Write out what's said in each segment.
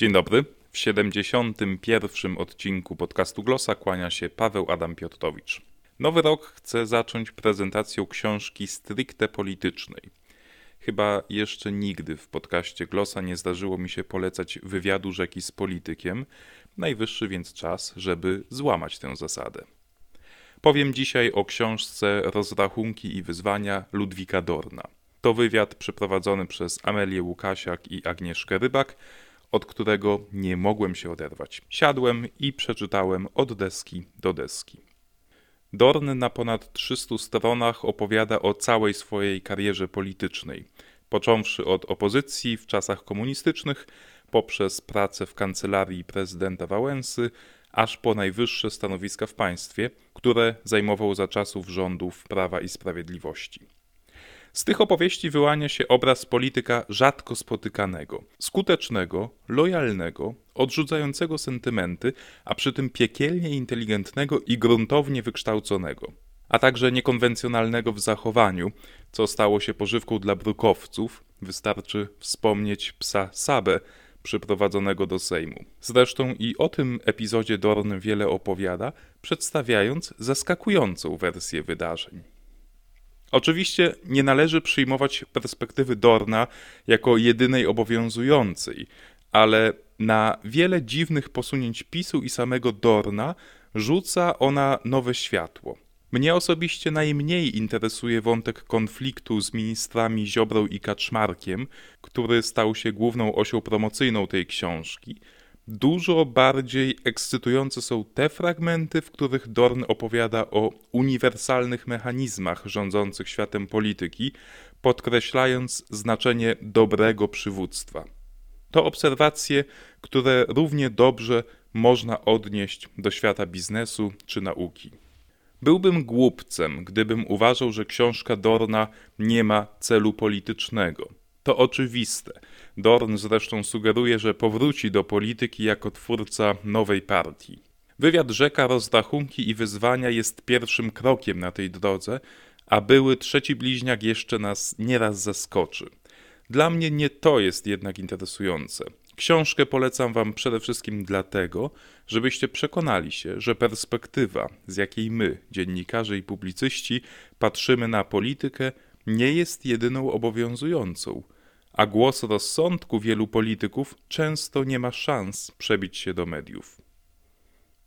Dzień dobry. W 71. odcinku podcastu Glosa kłania się Paweł Adam Piotrowicz. Nowy rok chcę zacząć prezentacją książki stricte politycznej. Chyba jeszcze nigdy w podcaście Glosa nie zdarzyło mi się polecać wywiadu rzeki z politykiem. Najwyższy więc czas, żeby złamać tę zasadę. Powiem dzisiaj o książce Rozrachunki i wyzwania Ludwika Dorna. To wywiad przeprowadzony przez Amelię Łukasiak i Agnieszkę Rybak, od którego nie mogłem się oderwać. Siadłem i przeczytałem od deski do deski. Dorn na ponad 300 stronach opowiada o całej swojej karierze politycznej, począwszy od opozycji w czasach komunistycznych, poprzez pracę w kancelarii prezydenta Wałęsy, aż po najwyższe stanowiska w państwie, które zajmował za czasów rządów Prawa i Sprawiedliwości. Z tych opowieści wyłania się obraz polityka rzadko spotykanego, skutecznego, lojalnego, odrzucającego sentymenty, a przy tym piekielnie inteligentnego i gruntownie wykształconego, a także niekonwencjonalnego w zachowaniu, co stało się pożywką dla brukowców. Wystarczy wspomnieć psa Sabę, przyprowadzonego do Sejmu. Zresztą i o tym epizodzie Dorn wiele opowiada, przedstawiając zaskakującą wersję wydarzeń. Oczywiście nie należy przyjmować perspektywy Dorna jako jedynej obowiązującej, ale na wiele dziwnych posunięć PiSu i samego Dorna rzuca ona nowe światło. Mnie osobiście najmniej interesuje wątek konfliktu z ministrami Ziobrą i Kaczmarkiem, który stał się główną osią promocyjną tej książki – Dużo bardziej ekscytujące są te fragmenty, w których Dorn opowiada o uniwersalnych mechanizmach rządzących światem polityki, podkreślając znaczenie dobrego przywództwa. To obserwacje, które równie dobrze można odnieść do świata biznesu czy nauki. Byłbym głupcem, gdybym uważał, że książka Dorna nie ma celu politycznego. To oczywiste. Dorn zresztą sugeruje, że powróci do polityki jako twórca nowej partii. Wywiad rzeka rozrachunki i wyzwania jest pierwszym krokiem na tej drodze, a były trzeci bliźniak jeszcze nas nieraz zaskoczy. Dla mnie nie to jest jednak interesujące. Książkę polecam Wam przede wszystkim dlatego, żebyście przekonali się, że perspektywa, z jakiej my, dziennikarze i publicyści, patrzymy na politykę, nie jest jedyną obowiązującą a głos rozsądku wielu polityków często nie ma szans przebić się do mediów.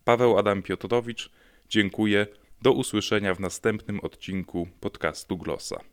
Paweł Adam Piotrowicz, dziękuję. Do usłyszenia w następnym odcinku podcastu Glosa.